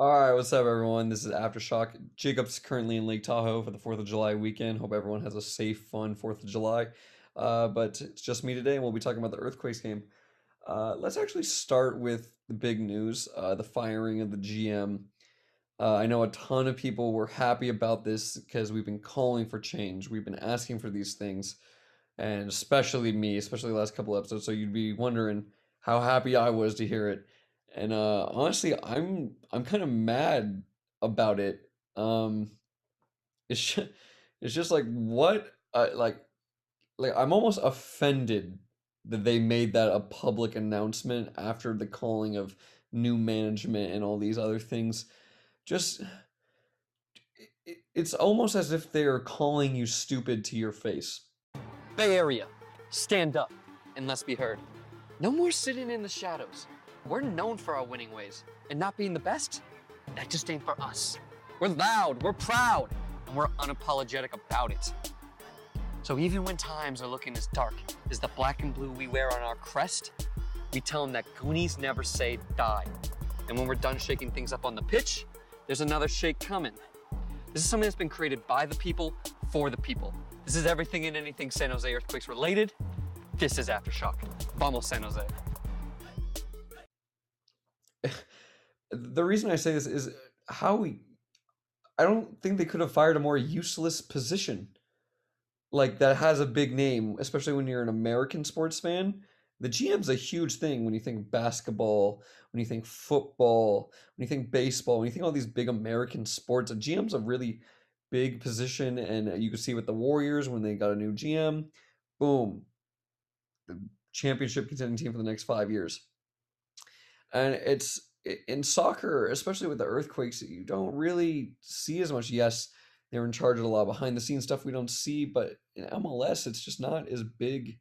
All right, what's up, everyone? This is Aftershock. Jacob's currently in Lake Tahoe for the 4th of July weekend. Hope everyone has a safe, fun 4th of July. Uh, but it's just me today, and we'll be talking about the Earthquakes game. Uh, let's actually start with the big news uh, the firing of the GM. Uh, I know a ton of people were happy about this because we've been calling for change. We've been asking for these things, and especially me, especially the last couple episodes. So you'd be wondering how happy I was to hear it and uh honestly i'm i'm kind of mad about it um it's just, it's just like what uh, like like i'm almost offended that they made that a public announcement after the calling of new management and all these other things. Just it, it's almost as if they're calling you stupid to your face. Bay area stand up and let's be heard. No more sitting in the shadows we're known for our winning ways, and not being the best, that just ain't for us. We're loud, we're proud, and we're unapologetic about it. So even when times are looking as dark as the black and blue we wear on our crest, we tell them that Goonies never say die. And when we're done shaking things up on the pitch, there's another shake coming. This is something that's been created by the people, for the people. This is everything and anything San Jose Earthquakes related. This is Aftershock. Vamos San Jose. the reason I say this is uh, how we. I don't think they could have fired a more useless position, like that has a big name, especially when you're an American sports fan. The GM's a huge thing when you think basketball, when you think football, when you think baseball, when you think all these big American sports. A GM's a really big position, and uh, you can see with the Warriors when they got a new GM, boom, the championship contending team for the next five years. And it's in soccer, especially with the earthquakes, you don't really see as much. Yes, they're in charge of a lot behind the scenes stuff we don't see, but in MLS, it's just not as big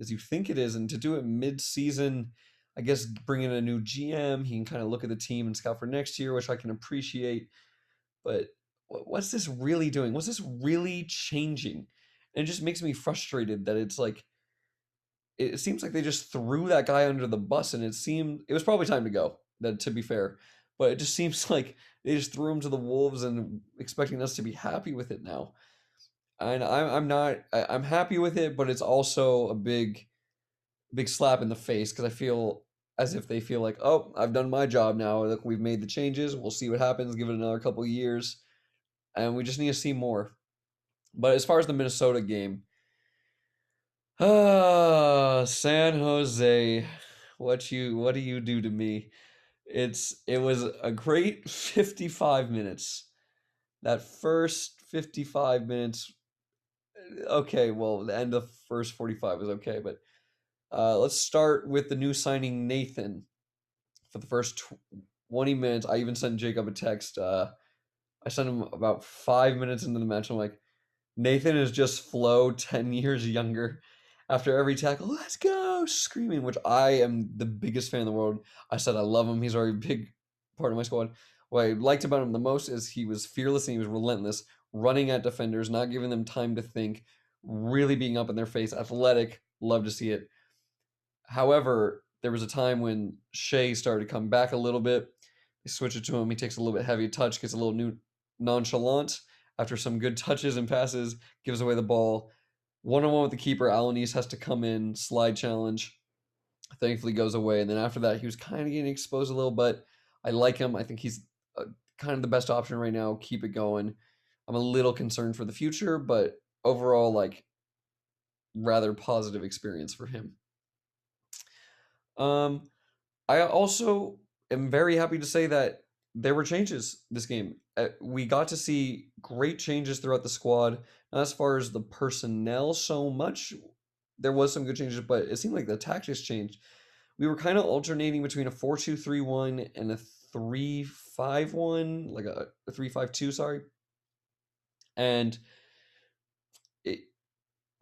as you think it is. And to do it mid season, I guess bring in a new GM, he can kind of look at the team and scout for next year, which I can appreciate. But what's this really doing? What's this really changing? And it just makes me frustrated that it's like, it seems like they just threw that guy under the bus and it seemed it was probably time to go that to be fair. But it just seems like they just threw him to the wolves and expecting us to be happy with it now. And I'm I'm not I, I'm happy with it, but it's also a big big slap in the face because I feel as if they feel like, oh, I've done my job now. Look, we've made the changes. We'll see what happens. Give it another couple years, and we just need to see more. But as far as the Minnesota game, ah, San Jose, what you what do you do to me? It's it was a great 55 minutes. That first 55 minutes okay, well, the end of first 45 was okay, but uh, let's start with the new signing Nathan. For the first 20 minutes, I even sent Jacob a text. Uh, I sent him about five minutes into the match. I'm like, Nathan is just Flo 10 years younger after every tackle, let's go, screaming, which I am the biggest fan in the world. I said I love him. He's already a big part of my squad. What I liked about him the most is he was fearless and he was relentless, running at defenders, not giving them time to think, really being up in their face, athletic. Love to see it. However, there was a time when Shea started to come back a little bit. They switch it to him. He takes a little bit heavy touch, gets a little new nonchalant after some good touches and passes, gives away the ball one on one with the keeper. Alanis has to come in, slide challenge. Thankfully goes away, and then after that, he was kind of getting exposed a little. But I like him. I think he's uh, kind of the best option right now. Keep it going. I'm a little concerned for the future, but overall, like rather positive experience for him. Um, I also am very happy to say that there were changes this game. Uh, we got to see great changes throughout the squad. Not as far as the personnel so much, there was some good changes, but it seemed like the tactics changed. We were kind of alternating between a 4-2-3-1 and a 3-5-1, like a, a 3-5-2, sorry. And it,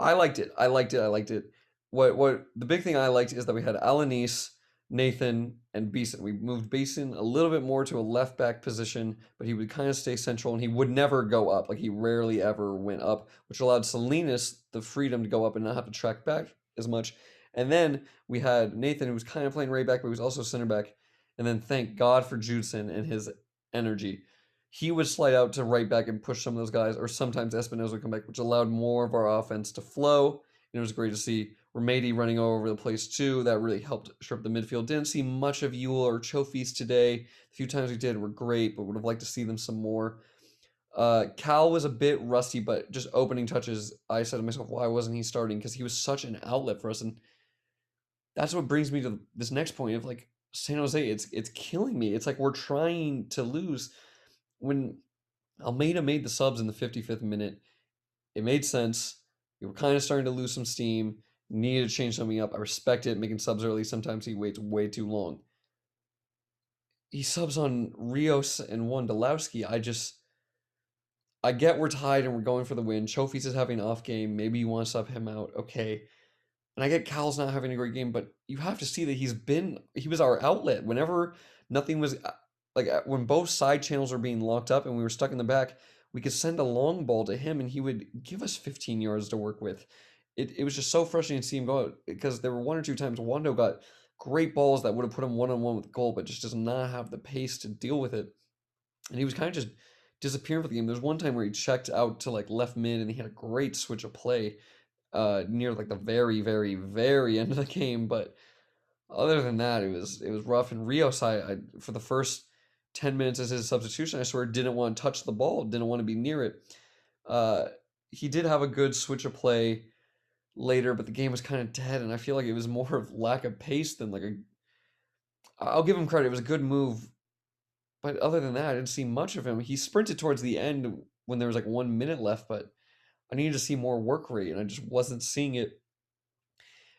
I liked it. I liked it. I liked it. What what the big thing I liked is that we had Alanis Nathan and Beason. We moved Beason a little bit more to a left back position, but he would kind of stay central and he would never go up. Like he rarely ever went up, which allowed Salinas the freedom to go up and not have to track back as much. And then we had Nathan, who was kind of playing right back, but he was also center back. And then thank God for Judson and his energy. He would slide out to right back and push some of those guys, or sometimes Espinoza would come back, which allowed more of our offense to flow. And it was great to see Remedi running all over the place too. That really helped strip the midfield. Didn't see much of Yueill or Chofis today. The few times we did were great, but would have liked to see them some more. Uh, Cal was a bit rusty, but just opening touches, I said to myself, why wasn't he starting? Because he was such an outlet for us, and that's what brings me to this next point of like San Jose. It's it's killing me. It's like we're trying to lose. When Almeida made the subs in the 55th minute, it made sense. We were kind of starting to lose some steam. Needed to change something up. I respect it. Making subs early. Sometimes he waits way too long. He subs on Rios and Wondolowski. I just I get we're tied and we're going for the win. Chofis is having an off game. Maybe you want to sub him out. Okay. And I get Cal's not having a great game, but you have to see that he's been he was our outlet whenever nothing was uh, like uh, when both side channels were being locked up and we were stuck in the back, we could send a long ball to him and he would give us 15 yards to work with. It, it was just so frustrating to see him go out because there were one or two times Wondo got great balls that would have put him one on one with goal, but just does not have the pace to deal with it. And he was kind of just disappearing for the game. There's one time where he checked out to like left mid and he had a great switch of play uh, near like the very, very, very end of the game. But other than that, it was it was rough. And Rios, I, I for the first ten minutes as his substitution, I swear didn't want to touch the ball, didn't want to be near it. Uh, he did have a good switch of play later, but the game was kind of dead, and I feel like it was more of lack of pace than like a. I'll give him credit; it was a good move but other than that, I didn't see much of him. He sprinted towards the end when there was like one minute left, but I needed to see more work rate, and I just wasn't seeing it.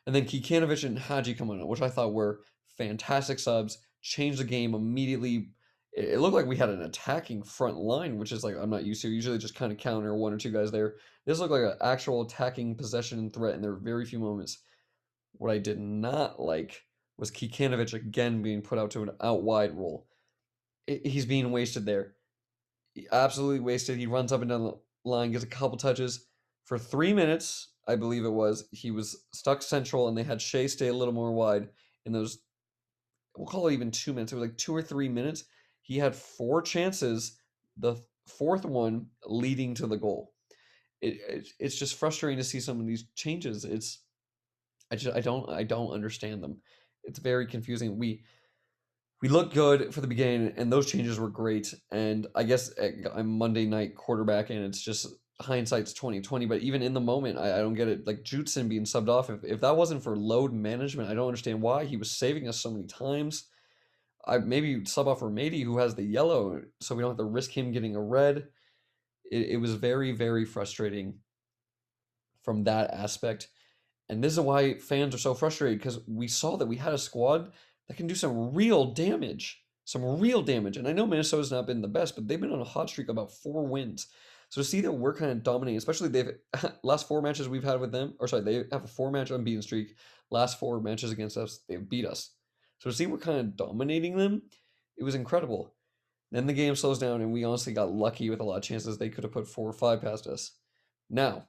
And then Kikanovic and Haji come on, which I thought were fantastic subs, changed the game immediately. It looked like we had an attacking front line, which is like I'm not used to. Usually just kind of counter one or two guys there. This looked like an actual attacking possession threat, and there were very few moments. What I did not like was Kikanovic again being put out to an out wide role he's being wasted there. Absolutely wasted. He runs up and down the line, gets a couple touches for three minutes, I believe it was. He was stuck central, and they had Shea stay a little more wide in those. We'll call it even two minutes. It was like two or three minutes. He had four chances. The fourth one leading to the goal. It, it it's just frustrating to see some of these changes. It's I just I don't I don't understand them. It's very confusing. We we looked good for the beginning, and those changes were great. And I guess eh, I'm Monday night quarterback, and it's just hindsight's 2020. But even in the moment, I, I don't get it. Like Judson being subbed off, if, if that wasn't for load management, I don't understand why he was saving us so many times. I maybe sub off Remedi, who has the yellow, so we don't have to risk him getting a red. It, it was very, very frustrating from that aspect. And this is why fans are so frustrated because we saw that we had a squad that can do some real damage. Some real damage. And I know Minnesota's not been the best, but they've been on a hot streak about four wins. So to see that we're kind of dominating, especially they've last four matches we've had with them, or sorry, they have a four match unbeaten streak. Last four matches against us, they've beat us. So to see we're kind of dominating them, it was incredible. Then the game slows down, and we honestly got lucky with a lot of chances. They could have put four or five past us. Now,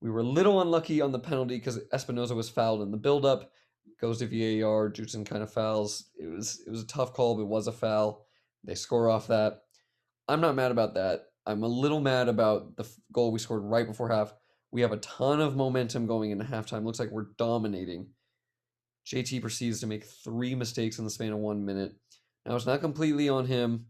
we were a little unlucky on the penalty because Espinoza was fouled in the build-up goes to VAR. Judson kind of fouls. It was it was a tough call, but it was a foul. They score off that. I'm not mad about that. I'm a little mad about the goal we scored right before half. We have a ton of momentum going into halftime. Looks like we're dominating. JT proceeds to make three mistakes in the span of one minute. Now it's not completely on him,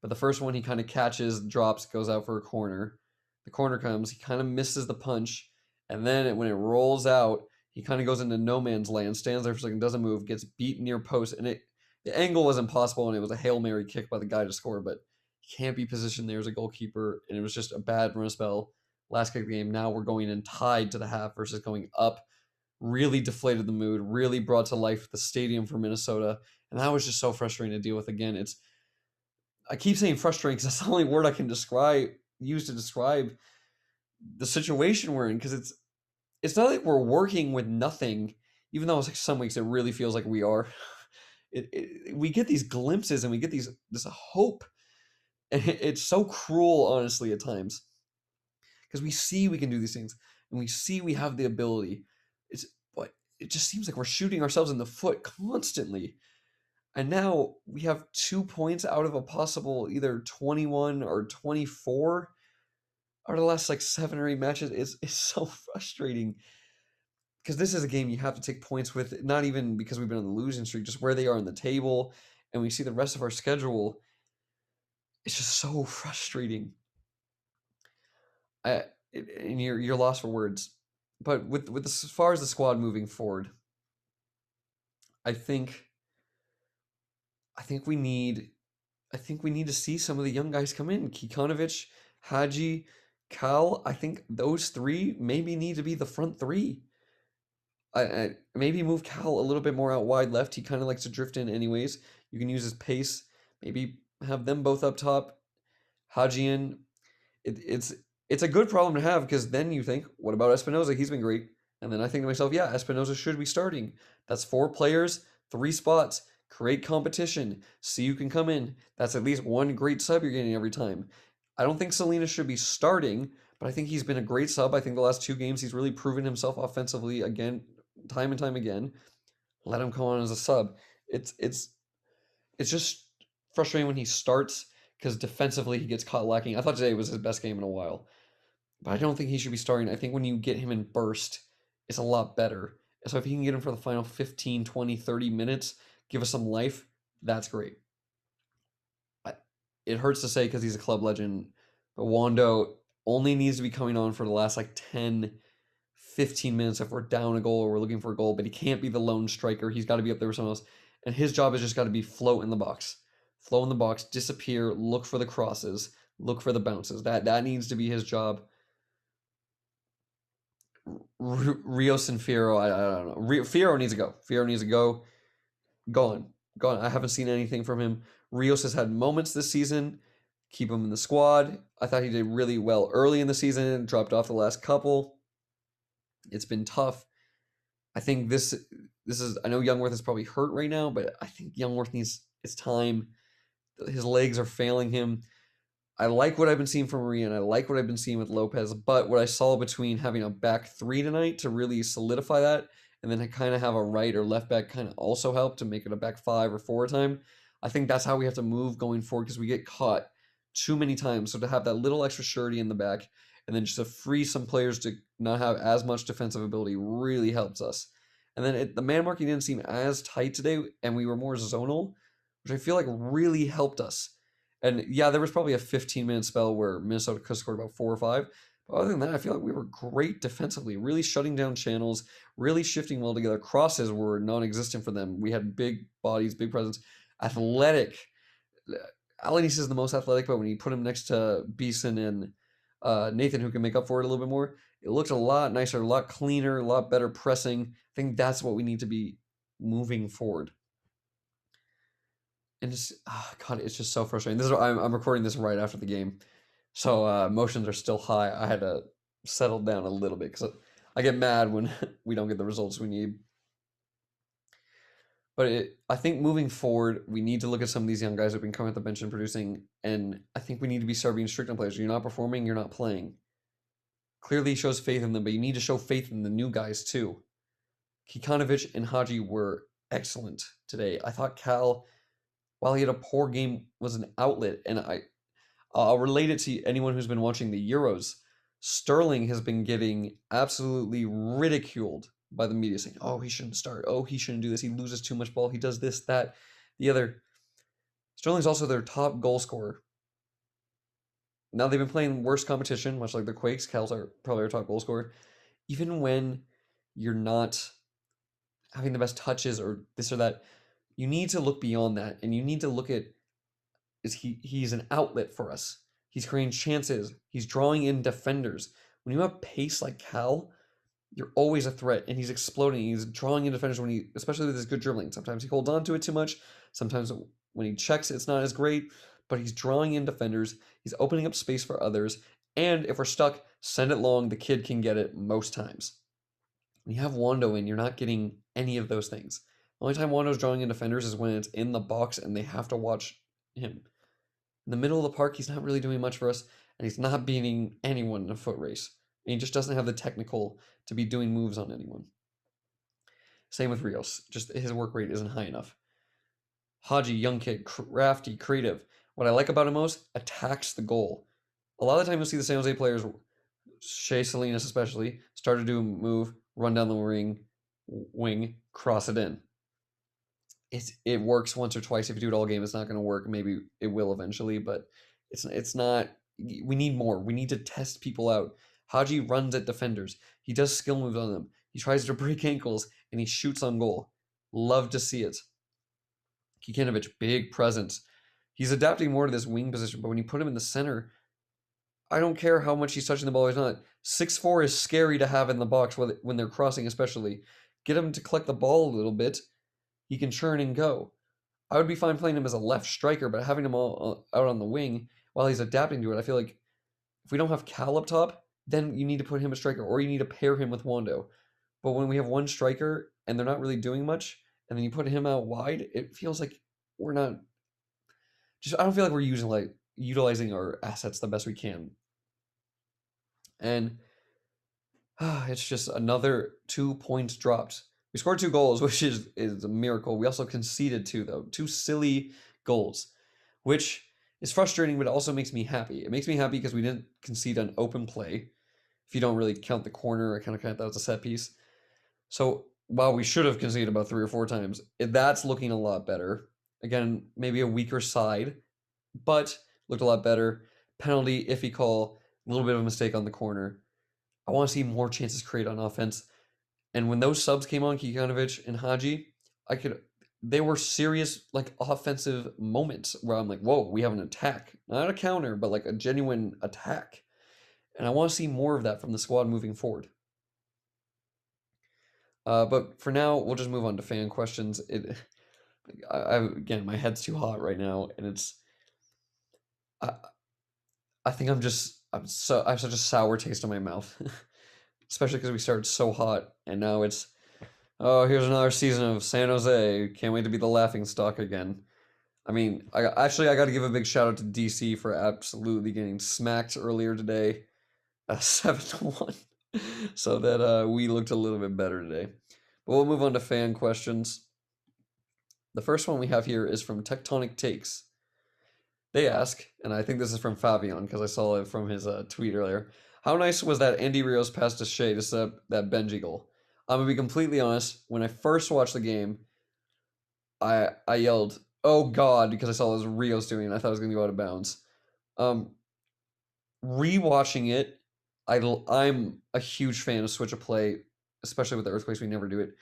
but the first one he kind of catches, drops, goes out for a corner. The corner comes, he kind of misses the punch, and then when it rolls out, he kind of goes into no man's land, stands there for a second, doesn't move, gets beat near post, and it the angle was impossible, and it was a hail mary kick by the guy to score, but he can't be positioned there as a goalkeeper, and it was just a bad run spell. Last kick of the game. Now we're going in tied to the half versus going up. Really deflated the mood. Really brought to life the stadium for Minnesota, and that was just so frustrating to deal with. Again, it's I keep saying frustrating because that's the only word I can describe use to describe the situation we're in because it's it's not like we're working with nothing, even though it's like some weeks it really feels like we are. It, it, we get these glimpses and we get these this hope, and it, it's so cruel, honestly, at times, because we see we can do these things and we see we have the ability. It just seems like we're shooting ourselves in the foot constantly. And now we have two points out of a possible either 21 or 24 out of the last like seven or eight matches. It's, it's so frustrating because this is a game you have to take points with, not even because we've been on the losing streak, just where they are on the table. And we see the rest of our schedule. It's just so frustrating. I, and you're, you're lost for words. But with, with as far as the squad moving forward, I think I think we need I think we need to see some of the young guys come in. Kikanovic, Haji, Cal. I think those three maybe need to be the front three. I, I maybe move Cal a little bit more out wide left. He kind of likes to drift in anyways. You can use his pace. Maybe have them both up top. Hajian. It, it's it's a good problem to have because then you think, what about Espinoza? He's been great. And then I think to myself, yeah, Espinoza should be starting. That's four players, three spots. Create competition. See who can come in. That's at least one great sub you're getting every time. I don't think Salinas should be starting, but I think he's been a great sub. I think the last two games he's really proven himself offensively again, time and time again. Let him come on as a sub. It's it's it's just frustrating when he starts because defensively he gets caught lacking. I thought today was his best game in a while, but I don't think he should be starting. I think when you get him in burst, it's a lot better. So if he can get him for the final 15, 20, 30 minutes, give us some life, that's great. It hurts to say because he's a club legend, but Wondo only needs to be coming on for the last like 10, 15 minutes if we're down a goal or we're looking for a goal, but he can't be the lone striker. He's got to be up there with someone else. And his job has just got to be float in the box. Flow in the box, disappear, look for the crosses, look for the bounces. That that needs to be his job. R- Rios and Fierro, I, I don't know. Fierro needs to go. Fierro needs to go gone. Gone. I haven't seen anything from him. Rios has had moments this season. Keep him in the squad. I thought he did really well early in the season, dropped off the last couple. It's been tough. I think this this is I know Jungwirth is probably hurt right now, but I think Jungwirth needs his time. His legs are failing him. I like what I've been seeing from Marie and I like what I've been seeing with Lopez, but what I saw between having a back three tonight to really solidify that and then kind of have a right or left back kind of also help to make it a back five or four time. I think that's how we have to move going forward because we get caught too many times. So to have that little extra surety in the back and then just to free some players to not have as much defensive ability really helps us. And then it, the man marking didn't seem as tight today, and we were more zonal, which I feel like really helped us. And yeah, there was probably a 15 minute spell where Minnesota could score about four or five, but other than that, I feel like we were great defensively, really shutting down channels, really shifting well together. Crosses were non-existent for them. We had big bodies, big presence, athletic. Alanis is the most athletic, but when you put him next to Beason and uh, Nathan, who can make up for it a little bit more, it looked a lot nicer, a lot cleaner, a lot better pressing. I think that's what we need to be moving forward. And just, oh God, it's just so frustrating. This is I'm, I'm recording this right after the game. So uh, emotions are still high. I had to settle down a little bit because I get mad when we don't get the results we need. But it, I think moving forward, we need to look at some of these young guys who've been coming at the bench and producing, and I think we need to be start being strict on players. You're not performing, you're not playing. Clearly shows faith in them, but you need to show faith in the new guys too. Kikanovic and Haji were excellent today. I thought Cal, while he had a poor game, was an outlet, and I I'll relate it to anyone who's been watching the Euros. Sterling has been getting absolutely ridiculed by the media, saying, "Oh, he shouldn't start. Oh, he shouldn't do this. He loses too much ball. He does this, that, the other." Sterling's also their top goal scorer. Now they've been playing worse competition, much like the Quakes. Cal's are probably our top goal scorer. Even when you're not having the best touches or this or that, you need to look beyond that, and you need to look at is he he's an outlet for us. He's creating chances. He's drawing in defenders. When you have pace like Cal, you're always a threat, and he's exploding. He's drawing in defenders when he, especially with his good dribbling. Sometimes he holds on to it too much. Sometimes when he checks, it's not as great. But he's drawing in defenders. He's opening up space for others. And if we're stuck, send it long. The kid can get it most times. When you have Wondo in, you're not getting any of those things. Only time Wondo's drawing in defenders is when it's in the box and they have to watch him in the middle of the park, he's not really doing much for us, and he's not beating anyone in a foot race. And he just doesn't have the technical to be doing moves on anyone. Same with Rios. Just his work rate isn't high enough. Haji, young kid, crafty, creative. What I like about him most, attacks the goal. A lot of the time you'll see the San Jose players, Shea Salinas especially, start to do a move, run down the ring, wing, cross it in. It, it works once or twice. If you do it all game, it's not going to work. Maybe it will eventually, but it's it's not. We need more. We need to test people out. Haji runs at defenders. He does skill moves on them. He tries to break ankles and he shoots on goal. Love to see it. Kikanovic, big presence. He's adapting more to this wing position, but when you put him in the center, I don't care how much he's touching the ball. He's not. Six four is scary to have in the box when they're crossing, especially. Get him to collect the ball a little bit. He can churn and go. I would be fine playing him as a left striker, but having him all uh, out on the wing while he's adapting to it, I feel like if we don't have Cal up top, then you need to put him a striker or you need to pair him with Wondo. But when we have one striker and they're not really doing much, and then you put him out wide, it feels like we're not just I don't feel like we're using like utilizing our assets the best we can. And uh, it's just another two points dropped. We scored two goals, which is is a miracle. We also conceded two though, two silly goals, which is frustrating, but it also makes me happy. It makes me happy because we didn't concede an open play. If you don't really count the corner, I kind of count that as a set piece. So while we should have conceded about three or four times, that's looking a lot better. Again, maybe a weaker side, but looked a lot better. Penalty, iffy call, a little bit of a mistake on the corner. I want to see more chances created on offense. And when those subs came on, Kikanovic and Haji, I could they were serious like offensive moments where I'm like, whoa, we have an attack. Not a counter, but like a genuine attack. And I want to see more of that from the squad moving forward. Uh, but for now, we'll just move on to fan questions. It, I, I again, my head's too hot right now, and it's. I, I think I'm just I'm so I have such a sour taste in my mouth, especially because we started so hot, and now it's, oh, here's another season of San Jose. Can't wait to be the laughing stock again. I mean, I actually I got to give a big shout out to DC for absolutely getting smacked earlier today, uh, seven to one so that uh, we looked a little bit better today. But we'll move on to fan questions. The first one we have here is from Tectonic Takes. They ask, and I think this is from Fabian because I saw it from his uh, tweet earlier. How nice was that Andy Rios pass to Shea to set up that Benji goal? I'm gonna be completely honest. When I first watched the game, I I yelled, "Oh God!" because I saw what Rios doing. I thought it was gonna go out of bounds. Um, rewatching it, I I'm a huge fan of switch of play, especially with the earthquakes. We never do it.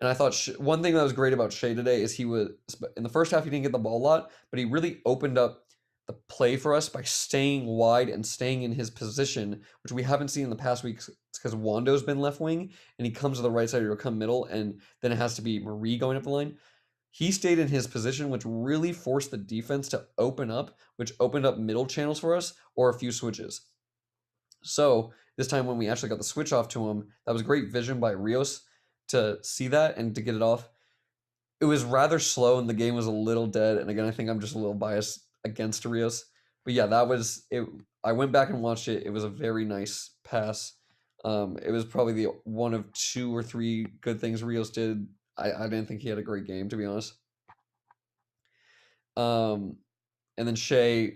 And I thought one thing that was great about Shea today is he was in the first half he didn't get the ball a lot, but he really opened up the play for us by staying wide and staying in his position, which we haven't seen in the past weeks because Wondo's been left wing and he comes to the right side or come middle, and then it has to be Marie going up the line. He stayed in his position, which really forced the defense to open up, which opened up middle channels for us or a few switches. So this time when we actually got the switch off to him, that was great vision by Rios to see that and to get it off. It was rather slow and the game was a little dead. And again, I think I'm just a little biased against Rios. But yeah, that was it. I went back and watched it. It was a very nice pass. Um, it was probably the one of two or three good things Rios did. I, I didn't think he had a great game, to be honest. Um, and then Shea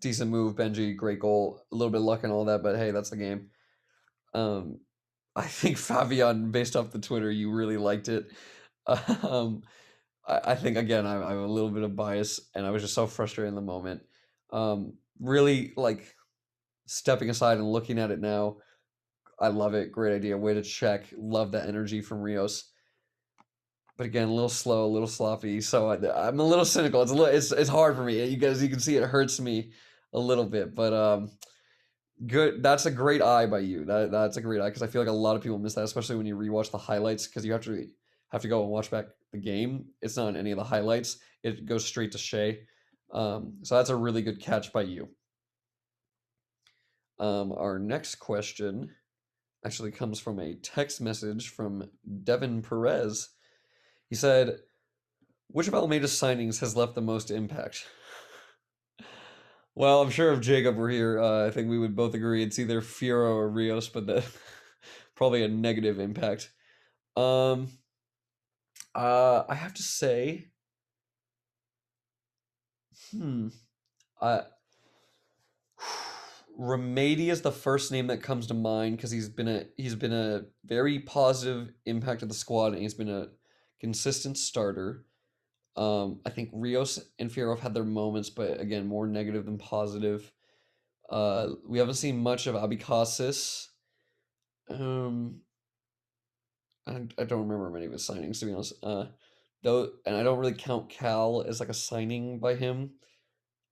decent move, Benji, great goal, a little bit of luck and all that, but hey, that's the game. Um, I think Fabian, based off the Twitter, you really liked it. Um, I, I think again, I, I'm a little bit of bias, and I was just so frustrated in the moment. Um, really like stepping aside and looking at it now. I love it. Great idea. Way to check. Love that energy from Rios. But again, a little slow, a little sloppy. So I, am a little cynical. It's a little, it's it's hard for me. You guys, you can see it hurts me a little bit, but um, good. That's a great eye by you. That that's a great eye because I feel like a lot of people miss that, especially when you rewatch the highlights because you have to have to go and watch back the game. It's not in any of the highlights. It goes straight to Shea. Um, so that's a really good catch by you. Um, our next question actually comes from a text message from Devin Perez. He said, "Which of Almeida's signings has left the most impact?" Well, I'm sure if Jacob were here, uh, I think we would both agree it's either Fierro or Rios, but that probably a negative impact. Um, uh, I have to say, Hmm. Uh, Remedi is the first name that comes to mind because he's been a he's been a very positive impact of the squad and he's been a consistent starter. Um, I think Rios and Fierro have had their moments, but again, more negative than positive. Uh, we haven't seen much of Abecasis. Um, I, I don't remember many of his signings to be honest. Uh, though, and I don't really count Cal as like a signing by him.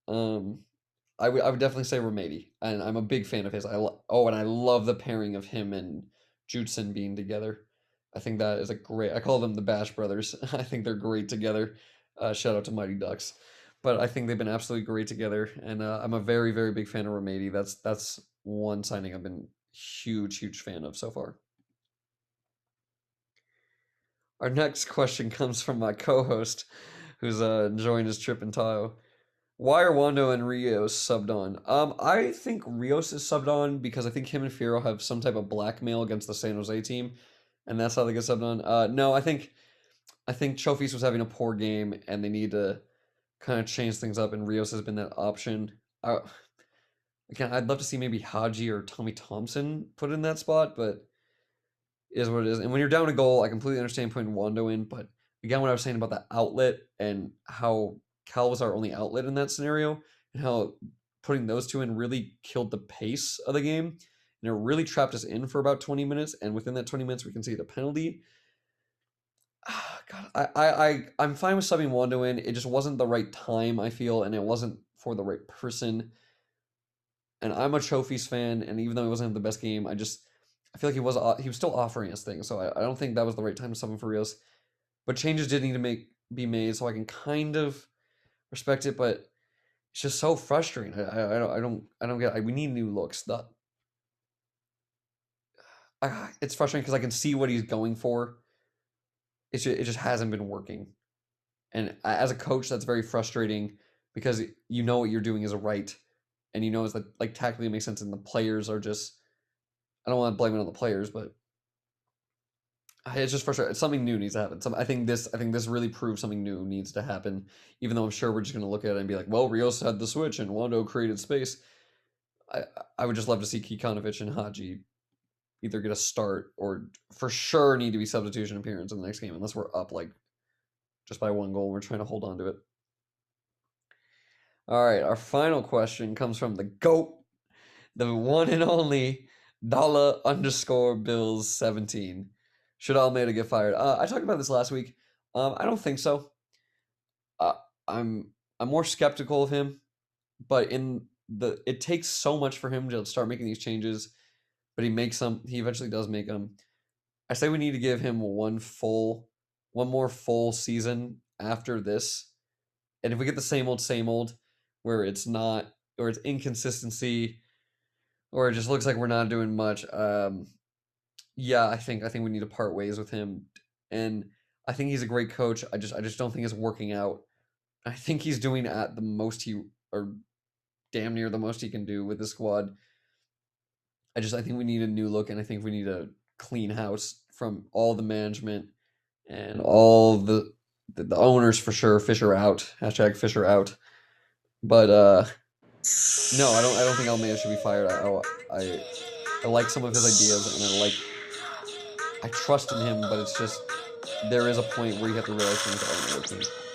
Um, I would I would definitely say Remedi, and I'm a big fan of his. I lo- oh, and I love the pairing of him and Judson being together. I think that is a great. I call them the Bash Brothers. I think they're great together. Uh, shout out to Mighty Ducks, but I think they've been absolutely great together, and uh, I'm a very very big fan of Remedi. That's that's one signing I've been huge huge fan of so far. Our next question comes from my co-host, who's uh, enjoying his trip in Tahoe. Why are Wondo and Rios subbed on? Um, I think Rios is subbed on because I think him and Fierro have some type of blackmail against the San Jose team, and that's how they get subbed on. Uh, no, I think, I think Chofis was having a poor game, and they need to kind of change things up, and Rios has been that option. Uh, again, I'd love to see maybe Haji or Tommy Thompson put in that spot, but is what it is. And when you're down a goal, I completely understand putting Wondo in, but again, what I was saying about the outlet and how Cal was our only outlet in that scenario, and how putting those two in really killed the pace of the game. And it really trapped us in for about 20 minutes. And within that 20 minutes, we can see the penalty. God, I, I, I, I'm fine with subbing Wondo in. It just wasn't the right time, I feel, and it wasn't for the right person. And I'm a Chofis fan, and even though he wasn't the best game, I just I feel like he was uh, he was still offering us things. So I, I don't think that was the right time to him for Rios. But changes did need to make be made, so I can kind of respect it, but it's just so frustrating. I, I, I don't I don't I don't get. I, we need new looks. The, I, it's frustrating because I can see what he's going for. It's just, it just hasn't been working, and as a coach, that's very frustrating because you know what you're doing is right, and you know it's like like tactically makes sense, and the players are just. I don't want to blame it on the players, but it's just frustrating. Something new needs to happen. Some, I think this. I think this really proves something new needs to happen. Even though I'm sure we're just going to look at it and be like, "Well, Rios had the switch and Wondo created space." I I would just love to see Kikanovic and Haji either get a start or for sure need to be substitution appearance in the next game, unless we're up like just by one goal. We're trying to hold on to it. All right, our final question comes from the goat, the one and only Dollar underscore Bills seventeen. Should Almeida get fired? Uh, I talked about this last week. Um, I don't think so. Uh, I'm I'm more skeptical of him, but in the it takes so much for him to start making these changes, but he makes some. He eventually does make them. I say we need to give him one full, one more full season after this, and if we get the same old same old, where it's not or it's inconsistency, or it just looks like we're not doing much. Um, yeah, I think I think we need to part ways with him, and I think he's a great coach. I just I just don't think it's working out. I think he's doing at the most he or damn near the most he can do with the squad. I just I think we need a new look, and I think we need a clean house from all the management and all the the, the owners for sure. Fisher out. Hashtag Fisher out. But uh, no, I don't. I don't think Almeida should be fired. I oh, I, I like some of his ideas, and I like I trust in him, but it's just there is a point where you have to realize things aren't working.